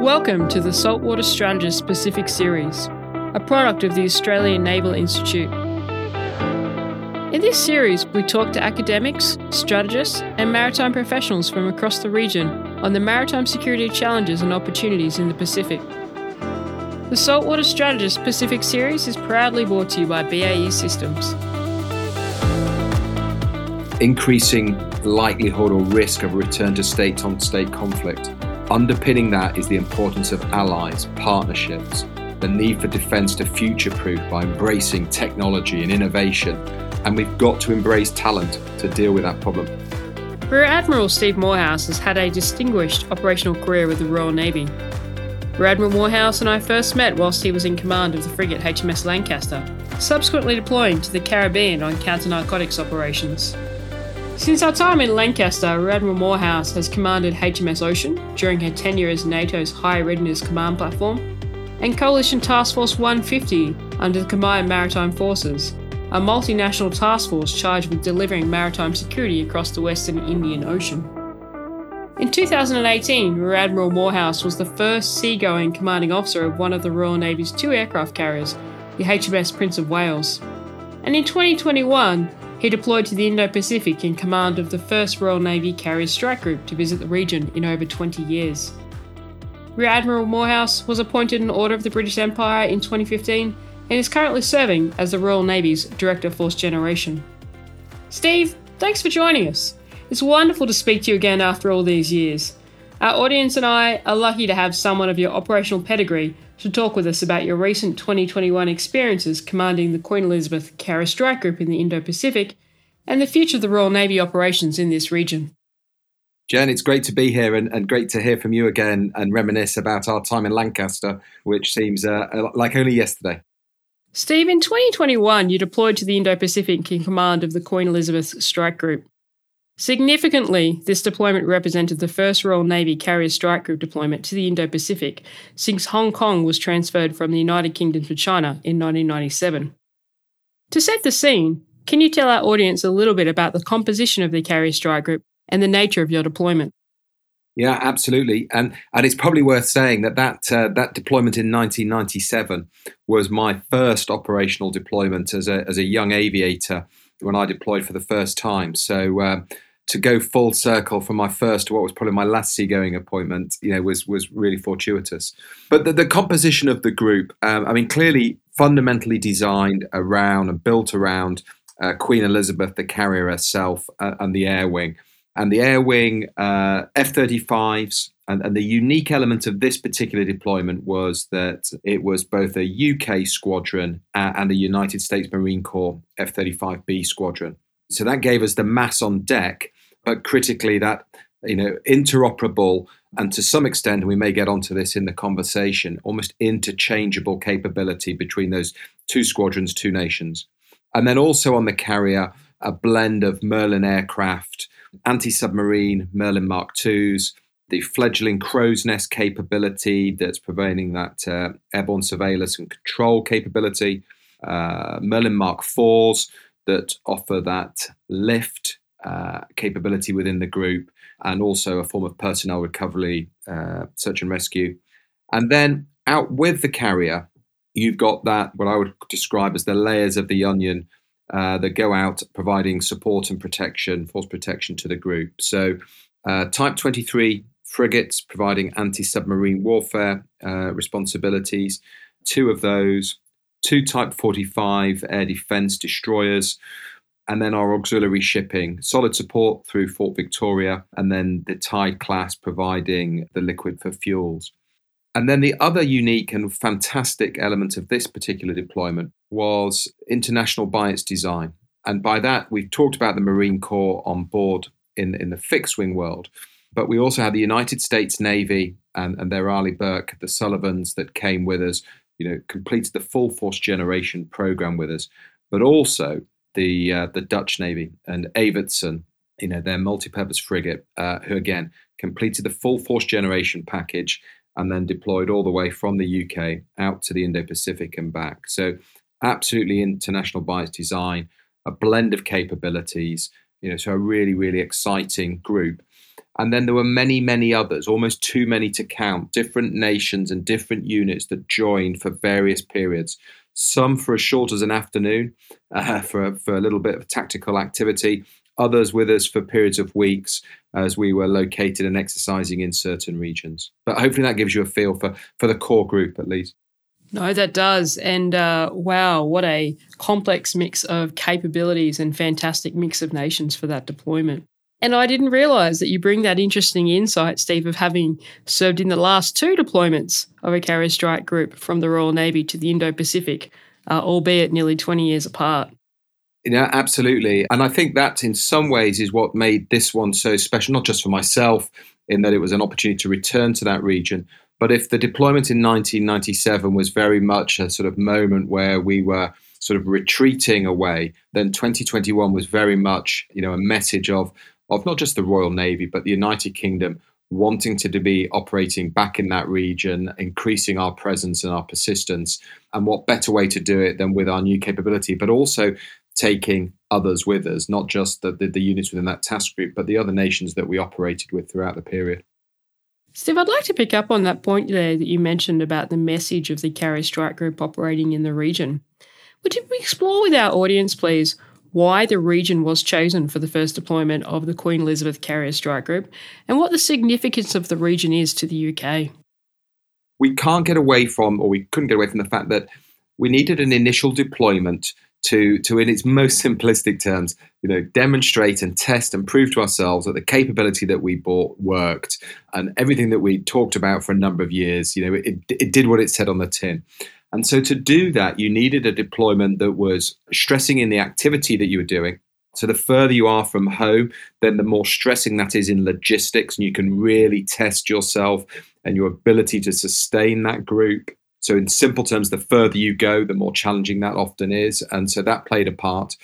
Welcome to the Saltwater Strategist Pacific Series, a product of the Australian Naval Institute. In this series, we talk to academics, strategists, and maritime professionals from across the region on the maritime security challenges and opportunities in the Pacific. The Saltwater Strategist Pacific Series is proudly brought to you by BAE Systems. Increasing likelihood or risk of return to state on state conflict Underpinning that is the importance of allies, partnerships, the need for defence to future proof by embracing technology and innovation. And we've got to embrace talent to deal with that problem. Rear Admiral Steve Moorhouse has had a distinguished operational career with the Royal Navy. Rear Admiral Moorhouse and I first met whilst he was in command of the frigate HMS Lancaster, subsequently deploying to the Caribbean on counter narcotics operations. Since our time in Lancaster, Admiral Moorhouse has commanded HMS Ocean during her tenure as NATO's High Readiness Command Platform, and Coalition Task Force 150 under the Combined Maritime Forces, a multinational task force charged with delivering maritime security across the Western Indian Ocean. In 2018, Rear Admiral Moorhouse was the first seagoing commanding officer of one of the Royal Navy's two aircraft carriers, the HMS Prince of Wales. And in 2021, he deployed to the Indo Pacific in command of the 1st Royal Navy Carrier Strike Group to visit the region in over 20 years. Rear Admiral Moorhouse was appointed an Order of the British Empire in 2015 and is currently serving as the Royal Navy's Director Force Generation. Steve, thanks for joining us. It's wonderful to speak to you again after all these years. Our audience and I are lucky to have someone of your operational pedigree to talk with us about your recent 2021 experiences commanding the Queen Elizabeth Carrier Strike Group in the Indo Pacific and the future of the Royal Navy operations in this region. Jen, it's great to be here and, and great to hear from you again and reminisce about our time in Lancaster, which seems uh, like only yesterday. Steve, in 2021, you deployed to the Indo Pacific in command of the Queen Elizabeth Strike Group. Significantly, this deployment represented the first Royal Navy Carrier Strike Group deployment to the Indo Pacific since Hong Kong was transferred from the United Kingdom to China in 1997. To set the scene, can you tell our audience a little bit about the composition of the Carrier Strike Group and the nature of your deployment? Yeah, absolutely, and and it's probably worth saying that that uh, that deployment in 1997 was my first operational deployment as a as a young aviator when I deployed for the first time. So uh, to go full circle from my first to what was probably my last seagoing appointment, you know, was was really fortuitous. But the, the composition of the group, um, I mean, clearly fundamentally designed around and built around uh, Queen Elizabeth, the carrier herself, uh, and the air wing. And the air wing uh, F 35s, and, and, the unique element of this particular deployment was that it was both a UK squadron and a United States Marine Corps F 35B squadron. So that gave us the mass on deck but critically that you know interoperable and to some extent we may get onto this in the conversation almost interchangeable capability between those two squadrons two nations. And then also on the carrier a blend of merlin aircraft anti-submarine merlin mark iis the fledgling Crowsnest capability that's providing that uh, airborne surveillance and control capability uh, merlin mark iVs that offer that lift uh, capability within the group and also a form of personnel recovery, uh, search and rescue. And then out with the carrier, you've got that, what I would describe as the layers of the onion uh, that go out providing support and protection, force protection to the group. So, uh, Type 23 frigates providing anti submarine warfare uh, responsibilities, two of those, two Type 45 air defense destroyers and then our auxiliary shipping, solid support through Fort Victoria, and then the Tide class providing the liquid for fuels. And then the other unique and fantastic element of this particular deployment was international by its design. And by that, we've talked about the Marine Corps on board in, in the fixed wing world, but we also had the United States Navy and, and their Arleigh Burke, the Sullivans that came with us, you know, completed the full force generation program with us, but also the uh, the Dutch Navy and Evertsen, you know, their multi-purpose frigate, uh, who again completed the full force generation package and then deployed all the way from the UK out to the Indo-Pacific and back. So absolutely international by design, a blend of capabilities, you know, so a really, really exciting group. And then there were many, many others, almost too many to count, different nations and different units that joined for various periods. Some for as short as an afternoon, uh, for, for a little bit of tactical activity, others with us for periods of weeks as we were located and exercising in certain regions. But hopefully that gives you a feel for, for the core group at least. No, that does. And uh, wow, what a complex mix of capabilities and fantastic mix of nations for that deployment. And I didn't realize that you bring that interesting insight, Steve, of having served in the last two deployments of a carrier strike group from the Royal Navy to the Indo Pacific, uh, albeit nearly 20 years apart. Yeah, absolutely. And I think that in some ways is what made this one so special, not just for myself, in that it was an opportunity to return to that region, but if the deployment in 1997 was very much a sort of moment where we were sort of retreating away, then 2021 was very much, you know, a message of of not just the Royal Navy, but the United Kingdom wanting to be operating back in that region, increasing our presence and our persistence. And what better way to do it than with our new capability, but also taking others with us, not just the, the, the units within that task group, but the other nations that we operated with throughout the period. Steve, I'd like to pick up on that point there that you mentioned about the message of the Carrier Strike Group operating in the region. Would you explore with our audience, please, why the region was chosen for the first deployment of the Queen Elizabeth Carrier Strike Group, and what the significance of the region is to the UK. We can't get away from, or we couldn't get away from the fact that we needed an initial deployment to, to in its most simplistic terms, you know, demonstrate and test and prove to ourselves that the capability that we bought worked, and everything that we talked about for a number of years, you know, it, it did what it said on the tin. And so to do that, you needed a deployment that was stressing in the activity that you were doing. So the further you are from home, then the more stressing that is in logistics, and you can really test yourself and your ability to sustain that group. So, in simple terms, the further you go, the more challenging that often is. And so that played a part.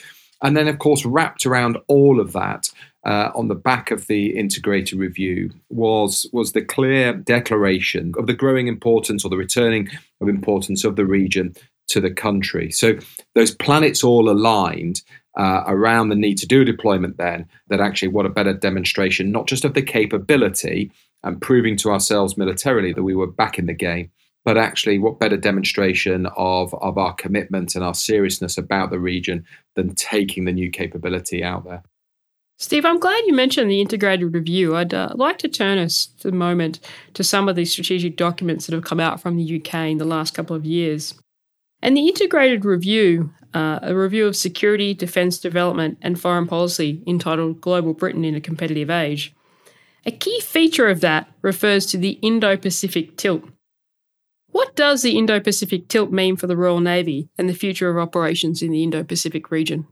And then, of course, wrapped around all of that uh, on the back of the integrated review was was the clear declaration of the growing importance or the returning of importance of the region to the country. So those planets all aligned uh, around the need to do a deployment. Then that actually, what a better demonstration, not just of the capability and proving to ourselves militarily that we were back in the game, but actually, what better demonstration of, of our commitment and our seriousness about the region than taking the new capability out there? Steve, I'm glad you mentioned the integrated review. I'd uh, like to turn us for the moment to some of the strategic documents that have come out from the UK in the last couple of years. And the integrated review, uh, a review of security, defence development, and foreign policy entitled Global Britain in a Competitive Age. A key feature of that refers to the Indo Pacific tilt. What does the Indo Pacific tilt mean for the Royal Navy and the future of operations in the Indo Pacific region?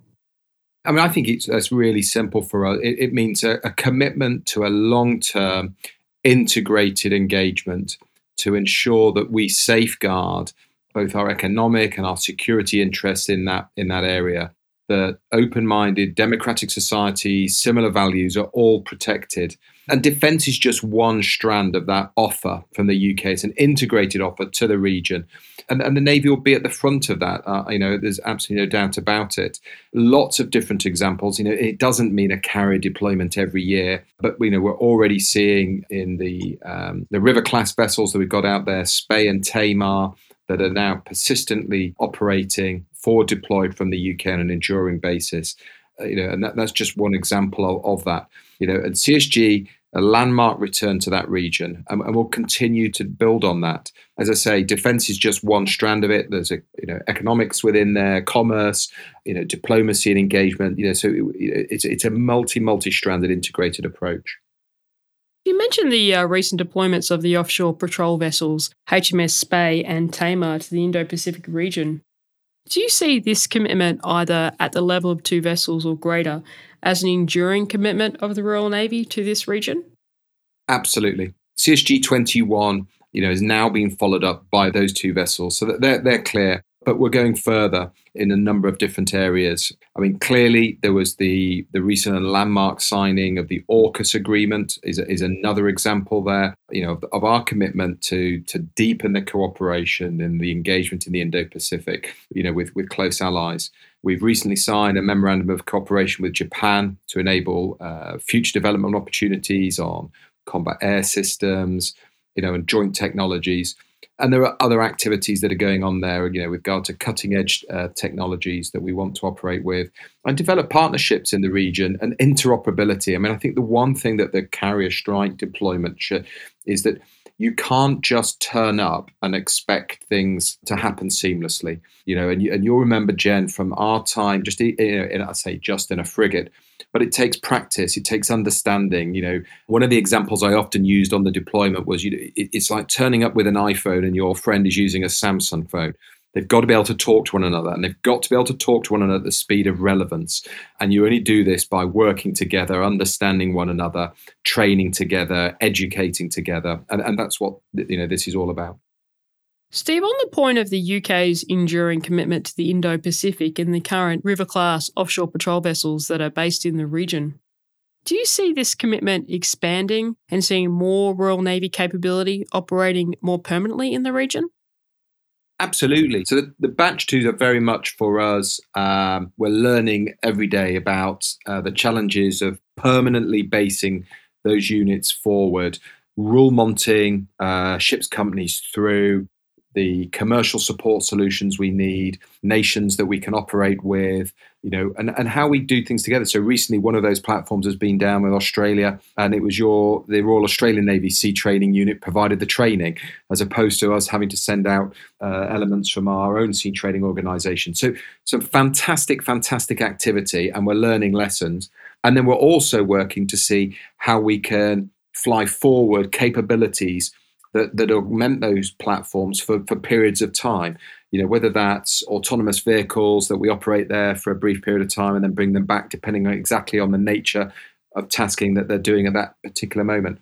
I mean, I think it's, it's really simple for us. It, it means a, a commitment to a long term integrated engagement to ensure that we safeguard both our economic and our security interests in that in that area. That open-minded democratic societies, similar values are all protected, and defence is just one strand of that offer from the UK. It's an integrated offer to the region. And, and the Navy will be at the front of that. Uh, you know, there's absolutely no doubt about it. Lots of different examples. You know, it doesn't mean a carrier deployment every year, but you know, we're already seeing in the um, the river class vessels that we've got out there, Spey and Tamar, that are now persistently operating forward deployed from the UK on an enduring basis. Uh, you know, and that, that's just one example of, of that. You know, and CSG a landmark return to that region, and, and, we'll continue to build on that. As I say, defence is just one strand of it. There's a you know economics within there, commerce, you know diplomacy and engagement. You know, so it, it's it's a multi multi stranded integrated approach. You mentioned the uh, recent deployments of the offshore patrol vessels HMS Spey and Tamar to the Indo Pacific region. Do you see this commitment either at the level of two vessels or greater as an enduring commitment of the Royal Navy to this region? Absolutely. CSG 21, you know, is now being followed up by those two vessels. So that they're, they're clear but we're going further in a number of different areas. I mean, clearly there was the the recent landmark signing of the AUKUS agreement is, is another example there, you know, of, of our commitment to to deepen the cooperation and the engagement in the Indo-Pacific, you know, with with close allies. We've recently signed a memorandum of cooperation with Japan to enable uh, future development opportunities on combat air systems, you know, and joint technologies. And there are other activities that are going on there, you know, with regard to cutting edge uh, technologies that we want to operate with and develop partnerships in the region and interoperability. I mean, I think the one thing that the carrier strike deployment is that you can't just turn up and expect things to happen seamlessly. You know, and you, and you'll remember Jen from our time, just know, in, I say just in a frigate, but it takes practice, it takes understanding. You know, one of the examples I often used on the deployment was, you know, it, it's like turning up with an iPhone and your friend is using a Samsung phone. They've got to be able to talk to one another and they've got to be able to talk to one another at the speed of relevance. And you only do this by working together, understanding one another, training together, educating together. And, and that's what you know this is all about. Steve, on the point of the UK's enduring commitment to the Indo Pacific and the current River class offshore patrol vessels that are based in the region, do you see this commitment expanding and seeing more Royal Navy capability operating more permanently in the region? Absolutely. So the, the, batch twos are very much for us. Um, we're learning every day about uh, the challenges of permanently basing those units forward, rule monting uh, ships companies through, the commercial support solutions we need, nations that we can operate with, you know, and, and how we do things together. So recently, one of those platforms has been down with Australia, and it was your the Royal Australian Navy Sea Training Unit provided the training, as opposed to us having to send out uh, elements from our own sea training organisation. So some fantastic, fantastic activity, and we're learning lessons, and then we're also working to see how we can fly forward capabilities that, that augment those platforms for, for periods of time. You know, whether that's autonomous vehicles that we operate there for a brief period of time and then bring them back, depending on exactly on the nature of tasking that they're doing at that particular moment.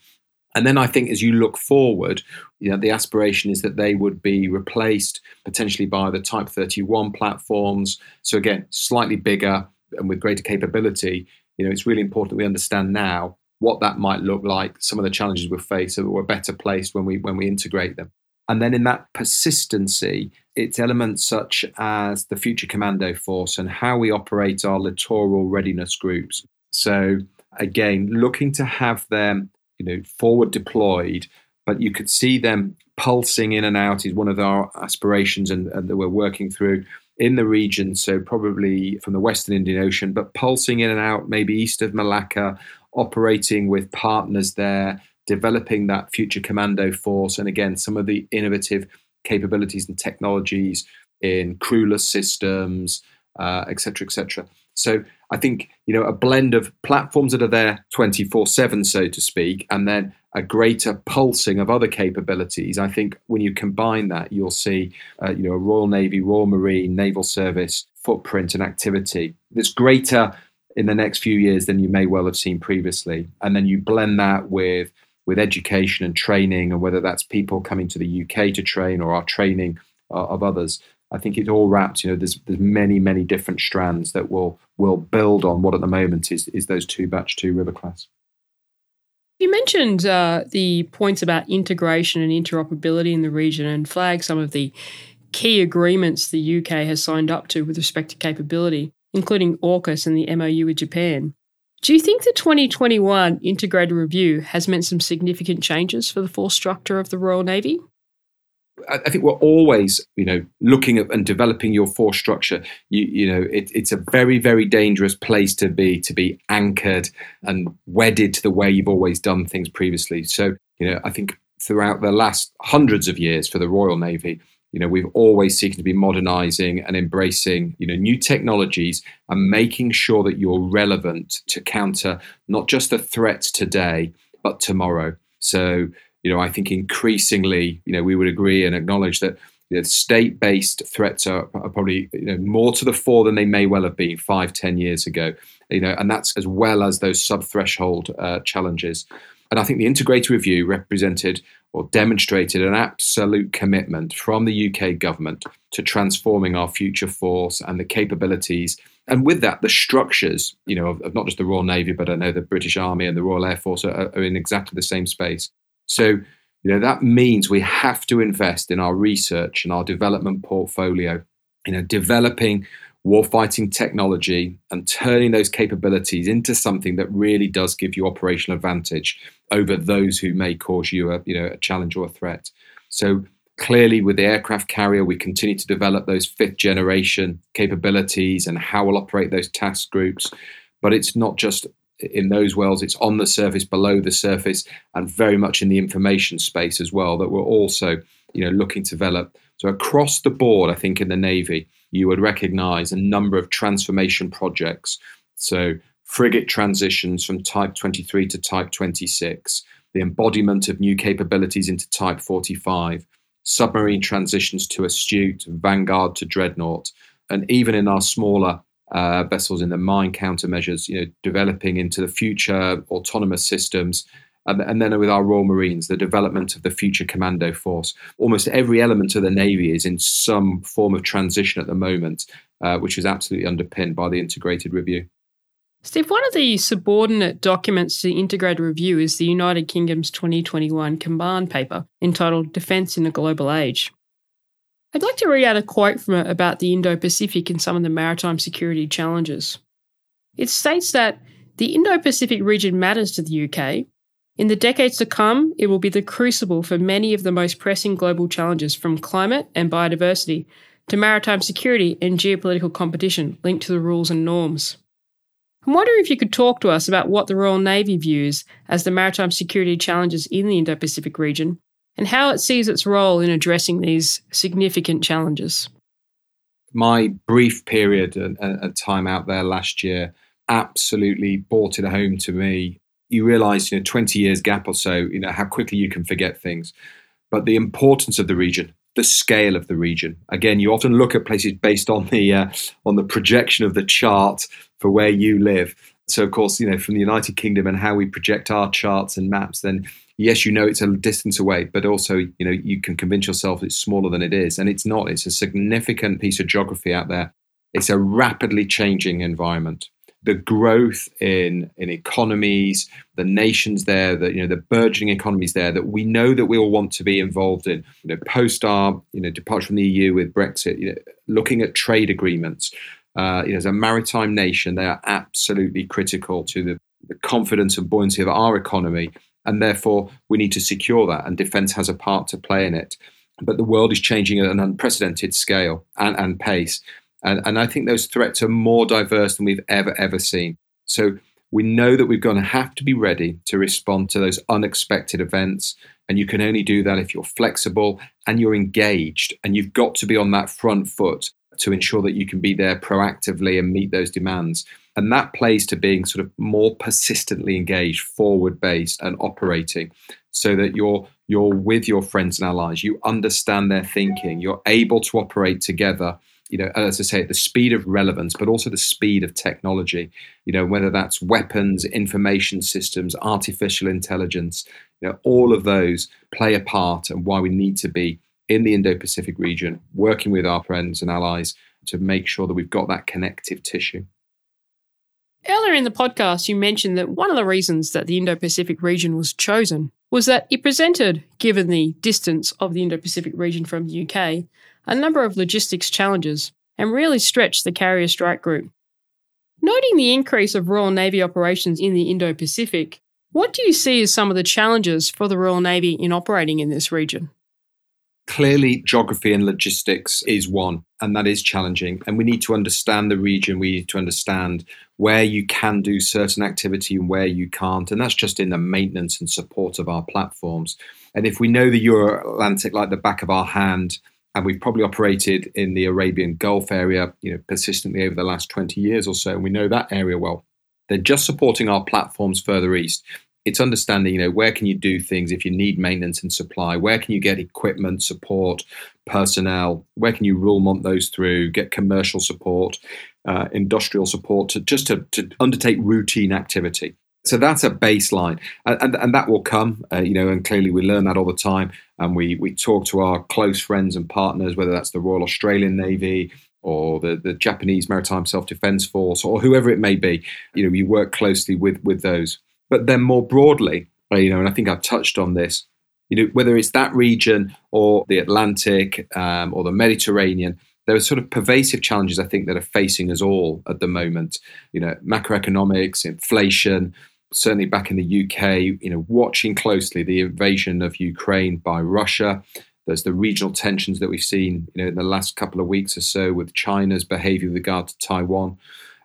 And then I think as you look forward, you know, the aspiration is that they would be replaced potentially by the Type 31 platforms. So again, slightly bigger and with greater capability. You know, it's really important that we understand now what that might look like, some of the challenges we face, so we're better placed when we when we integrate them. And then in that persistency, it's elements such as the future commando force and how we operate our littoral readiness groups. So again, looking to have them, you know, forward deployed, but you could see them pulsing in and out is one of our aspirations and, and that we're working through in the region. So probably from the Western Indian Ocean, but pulsing in and out, maybe east of Malacca operating with partners there, developing that future commando force, and again, some of the innovative capabilities and technologies in crewless systems, uh, etc. Et so I think you know a blend of platforms that are there 24/7, so to speak, and then a greater pulsing of other capabilities. I think when you combine that, you'll see uh, you know a Royal Navy, Royal Marine, Naval Service footprint and activity. There's greater in the next few years than you may well have seen previously. And then you blend that with with education and training, and whether that's people coming to the UK to train or our training uh, of others. I think it all wraps. You know, there's there's many many different strands that will will build on what at the moment is is those two batch two river class. You mentioned uh, the points about integration and interoperability in the region, and flag some of the key agreements the UK has signed up to with respect to capability including AUKUS and the MOU with Japan. Do you think the 2021 integrated review has meant some significant changes for the force structure of the Royal Navy? I think we're always, you know, looking at and developing your force structure. You, you know, it, it's a very, very dangerous place to be to be anchored and wedded to the way you've always done things previously. So, you know, I think throughout the last hundreds of years for the Royal Navy, you know, we've always seeking to be modernizing and embracing, you know, new technologies and making sure that you're relevant to counter not just the threats today, but tomorrow. So, you know, I think increasingly, you know, we would agree and acknowledge that you know, state-based threats are, are, probably you know, more to the fore than they may well have been five, ten years ago. You know, and that's as well as those sub-threshold uh, challenges. And I think the integrated review represented or demonstrated an absolute commitment from the UK government to transforming our future force and the capabilities. And with that, the structures, you know, of, of not just the Royal Navy, but I know the British Army and the Royal Air Force are, are in exactly the same space. So, you know, that means we have to invest in our research and our development portfolio, you know, developing warfighting technology and turning those capabilities into something that really does give you operational advantage over those who may cause you a you know a challenge or a threat. So clearly with the aircraft carrier we continue to develop those fifth generation capabilities and how we'll operate those task groups but it's not just in those wells, it's on the surface below the surface and very much in the information space as well that we're also you know looking to develop so across the board i think in the navy you would recognize a number of transformation projects. So, frigate transitions from Type 23 to Type 26, the embodiment of new capabilities into Type 45, submarine transitions to Astute, Vanguard to Dreadnought, and even in our smaller uh, vessels in the mine countermeasures, you know, developing into the future autonomous systems and, and then with our Royal Marines, the development of the future commando force. Almost every element of the Navy is in some form of transition at the moment, uh, which is absolutely underpinned by the integrated review. Steve, one of the subordinate documents to the integrated review is the United Kingdom's 2021 command paper entitled Defence in a Global Age. I'd like to read out a quote from it about the Indo Pacific and some of the maritime security challenges. It states that the Indo Pacific region matters to the UK in the decades to come, it will be the crucible for many of the most pressing global challenges from climate and biodiversity to maritime security and geopolitical competition linked to the rules and norms. I'm wondering if you could talk to us about what the Royal Navy views as the maritime security challenges in the Indo Pacific region and how it sees its role in addressing these significant challenges. My brief period uh, of time out there last year absolutely brought it home to me you realize, you know, 20 years gap or so, you know, how quickly you can forget things. But the importance of the region, the scale of the region. Again, you often look at places based on the uh, on the projection of the chart for where you live. So, of course, you know, from the United Kingdom and how we project our charts and maps, then yes, you know it's a distance away, but also, you know, you can convince yourself it's smaller than it is, and it's not. It's a significant piece of geography out there. It's a rapidly changing environment the growth in in economies, the nations there, the you know the burgeoning economies there that we know that we all want to be involved in. You know, post our you know departure from the EU with Brexit, you know, looking at trade agreements. Uh, you know, as a maritime nation, they are absolutely critical to the, the confidence and buoyancy of our economy, and therefore we need to secure that. And defence has a part to play in it. But the world is changing at an unprecedented scale and, and pace. And, and I think those threats are more diverse than we've ever, ever seen. So we know that we're going to have to be ready to respond to those unexpected events. And you can only do that if you're flexible and you're engaged. And you've got to be on that front foot to ensure that you can be there proactively and meet those demands. And that plays to being sort of more persistently engaged, forward based, and operating so that you're you're with your friends and allies. You understand their thinking. You're able to operate together you know, as I say, the speed of relevance, but also the speed of technology. You know, whether that's weapons, information systems, artificial intelligence, you know, all of those play a part and why we need to be in the Indo-Pacific region, working with our friends and allies to make sure that we've got that connective tissue. Earlier in the podcast, you mentioned that one of the reasons that the Indo Pacific region was chosen was that it presented, given the distance of the Indo Pacific region from the UK, a number of logistics challenges and really stretched the carrier strike group. Noting the increase of Royal Navy operations in the Indo Pacific, what do you see as some of the challenges for the Royal Navy in operating in this region? Clearly, geography and logistics is one, and that is challenging. And we need to understand the region. We need to understand where you can do certain activity and where you can't. And that's just in the maintenance and support of our platforms. And if we know the Euro Atlantic like the back of our hand, and we've probably operated in the Arabian Gulf area, you know, persistently over the last 20 years or so, and we know that area well. They're just supporting our platforms further east. It's understanding, you know, where can you do things if you need maintenance and supply? Where can you get equipment, support, personnel? Where can you rule those through? Get commercial support, uh, industrial support to just to, to undertake routine activity. So that's a baseline, and, and, and that will come, uh, you know, and clearly we learn that all the time, and we we talk to our close friends and partners, whether that's the Royal Australian Navy or the, the Japanese Maritime Self Defense Force or whoever it may be. You know, we work closely with with those, but then more broadly, uh, you know, and I think I've touched on this, you know, whether it's that region or the Atlantic um, or the Mediterranean, there are sort of pervasive challenges I think that are facing us all at the moment. You know, macroeconomics, inflation, certainly back in the UK, you know, watching closely the invasion of Ukraine by Russia. There's the regional tensions that we've seen, you know, in the last couple of weeks or so with China's behaviour with regard to Taiwan.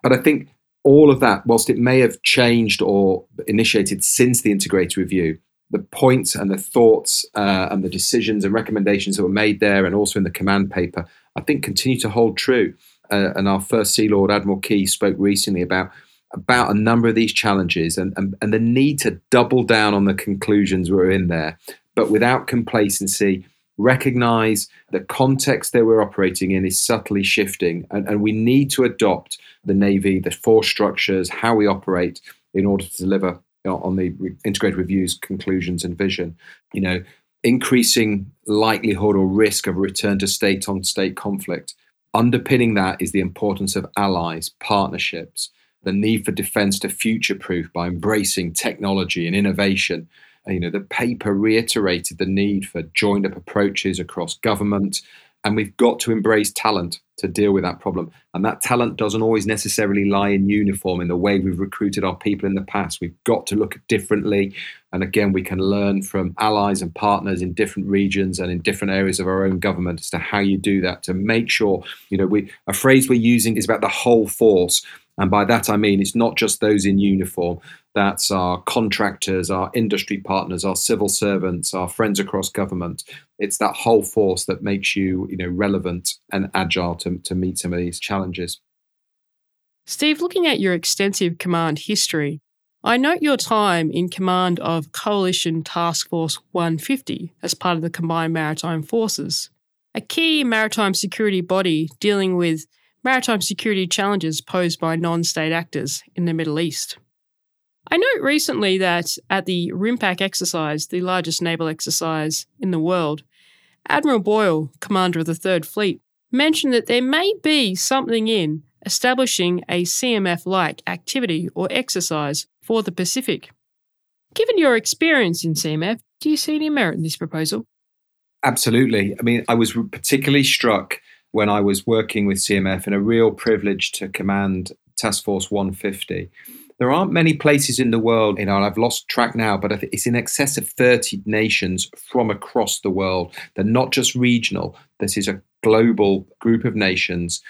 But I think all of that, whilst it may have changed or initiated since the integrated review, the points and the thoughts uh, and the decisions and recommendations that were made there and also in the command paper, I think continue to hold true. Uh, and our first Sea Lord, Admiral Key, spoke recently about about a number of these challenges and, and, and the need to double down on the conclusions were in there, but without complacency, recognize the context that we're operating in is subtly shifting, and, and we need to adopt the Navy, the force structures, how we operate in order to deliver you know, on the integrated reviews, conclusions, and vision. You know, increasing likelihood or risk of return to state on state conflict. Underpinning that is the importance of allies, partnerships, the need for defense to future proof by embracing technology and innovation. Uh, you know, the paper reiterated the need for joined up approaches across government, and we've got to embrace talent to deal with that problem. And that talent doesn't always necessarily lie in uniform in the way we've recruited our people in the past. We've got to look differently. And again, we can learn from allies and partners in different regions and in different areas of our own government as to how you do that to make sure, you know, we a phrase we're using is about the whole force. And by that, I mean it's not just those in uniform. That's our contractors, our industry partners, our civil servants, our friends across government. It's that whole force that makes you, you know, relevant and agile to, to meet some of these challenges. Steve, looking at your extensive command history, I note your time in command of Coalition Task Force 150 as part of the Combined Maritime Forces, a key maritime security body dealing with maritime security challenges posed by non state actors in the Middle East. I note recently that at the RIMPAC exercise, the largest naval exercise in the world, Admiral Boyle, commander of the Third Fleet, mentioned that there may be something in establishing a CMF like activity or exercise for the Pacific. Given your experience in CMF, do you see any merit in this proposal? Absolutely. I mean, I was particularly struck when I was working with CMF and a real privilege to command Task Force 150. There aren't many places in the world, you know, I've lost track now, but it's in excess of 30 nations from across the world. They're not just regional. This is a global group of nations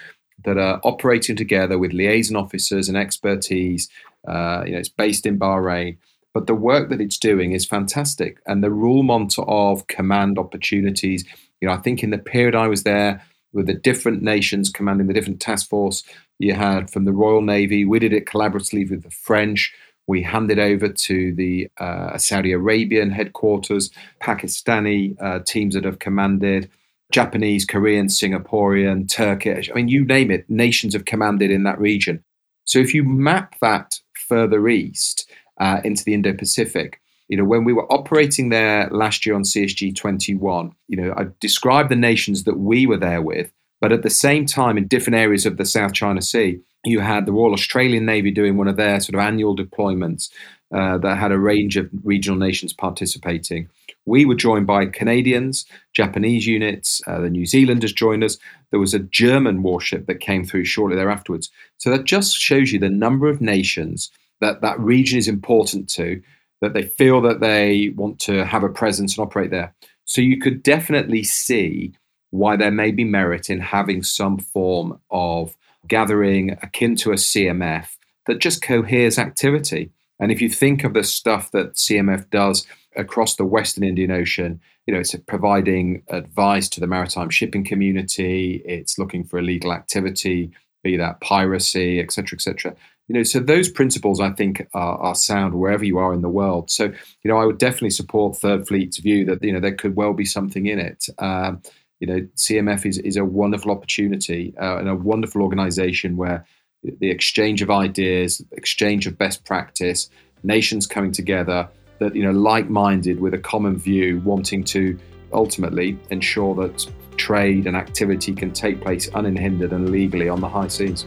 that are operating together with liaison officers and expertise. Uh, you know, it's based in Bahrain, but the work that it's doing is fantastic. And the rule of command opportunities, you know, I think in the period I was there, with the different nations commanding the different task force you had from the Royal Navy. We did it collaboratively with the French. We handed over to the uh, Saudi Arabian headquarters, Pakistani uh, teams that have commanded, Japanese, Korean, Singaporean, Turkish. I mean, you name it, nations have commanded in that region. So if you map that further east uh, into the Indo Pacific, you know, when we were operating there last year on CSG 21, you know, I described the nations that we were there with, but at the same time, in different areas of the South China Sea, you had the Royal Australian Navy doing one of their sort of annual deployments uh, that had a range of regional nations participating. We were joined by Canadians, Japanese units, uh, the New Zealanders joined us. There was a German warship that came through shortly thereafter. So that just shows you the number of nations that that region is important to that they feel that they want to have a presence and operate there. So you could definitely see why there may be merit in having some form of gathering akin to a CMF that just coheres activity. And if you think of the stuff that CMF does across the Western Indian Ocean, you know, it's providing advice to the maritime shipping community, it's looking for illegal activity, be that piracy, etc., etc. You know, so those principles I think are, are, sound wherever you are in the world. So, you know, I would definitely support Third Fleet's view that you know there could well be something in it. Um, you know, CMF is is a wonderful opportunity uh, and a wonderful organisation where the exchange of ideas, exchange of best practice, nations coming together that you know like-minded with a common view, wanting to ultimately ensure that trade and activity can take place unhindered and legally on the high seas.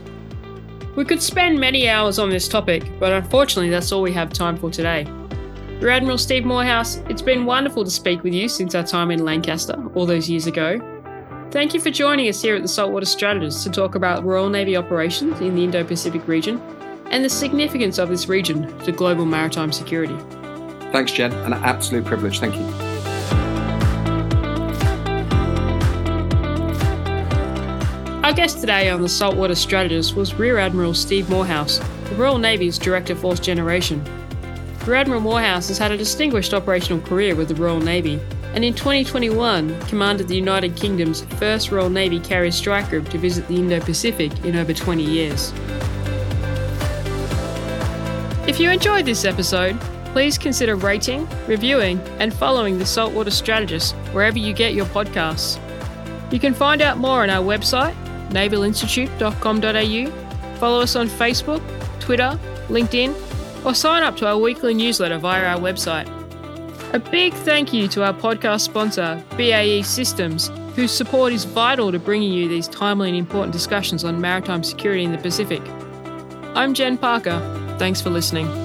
We could spend many hours on this topic, but unfortunately, that's all we have time for today. Rear Admiral Steve Moorhouse, it's been wonderful to speak with you since our time in Lancaster all those years ago. Thank you for joining us here at the Saltwater Strategist to talk about Royal Navy operations in the Indo Pacific region and the significance of this region to global maritime security. Thanks, Jen. An absolute privilege. Thank you. Our guest today on the Saltwater Strategist was Rear Admiral Steve Moorhouse, the Royal Navy's Director Force Generation. Rear Admiral Moorhouse has had a distinguished operational career with the Royal Navy and in 2021 commanded the United Kingdom's first Royal Navy carrier strike group to visit the Indo Pacific in over 20 years. If you enjoyed this episode, please consider rating, reviewing, and following the Saltwater Strategist wherever you get your podcasts. You can find out more on our website, navalinstitute.com.au, follow us on Facebook, Twitter, LinkedIn, or sign up to our weekly newsletter via our website. A big thank you to our podcast sponsor, BAE Systems, whose support is vital to bringing you these timely and important discussions on maritime security in the Pacific. I'm Jen Parker. Thanks for listening.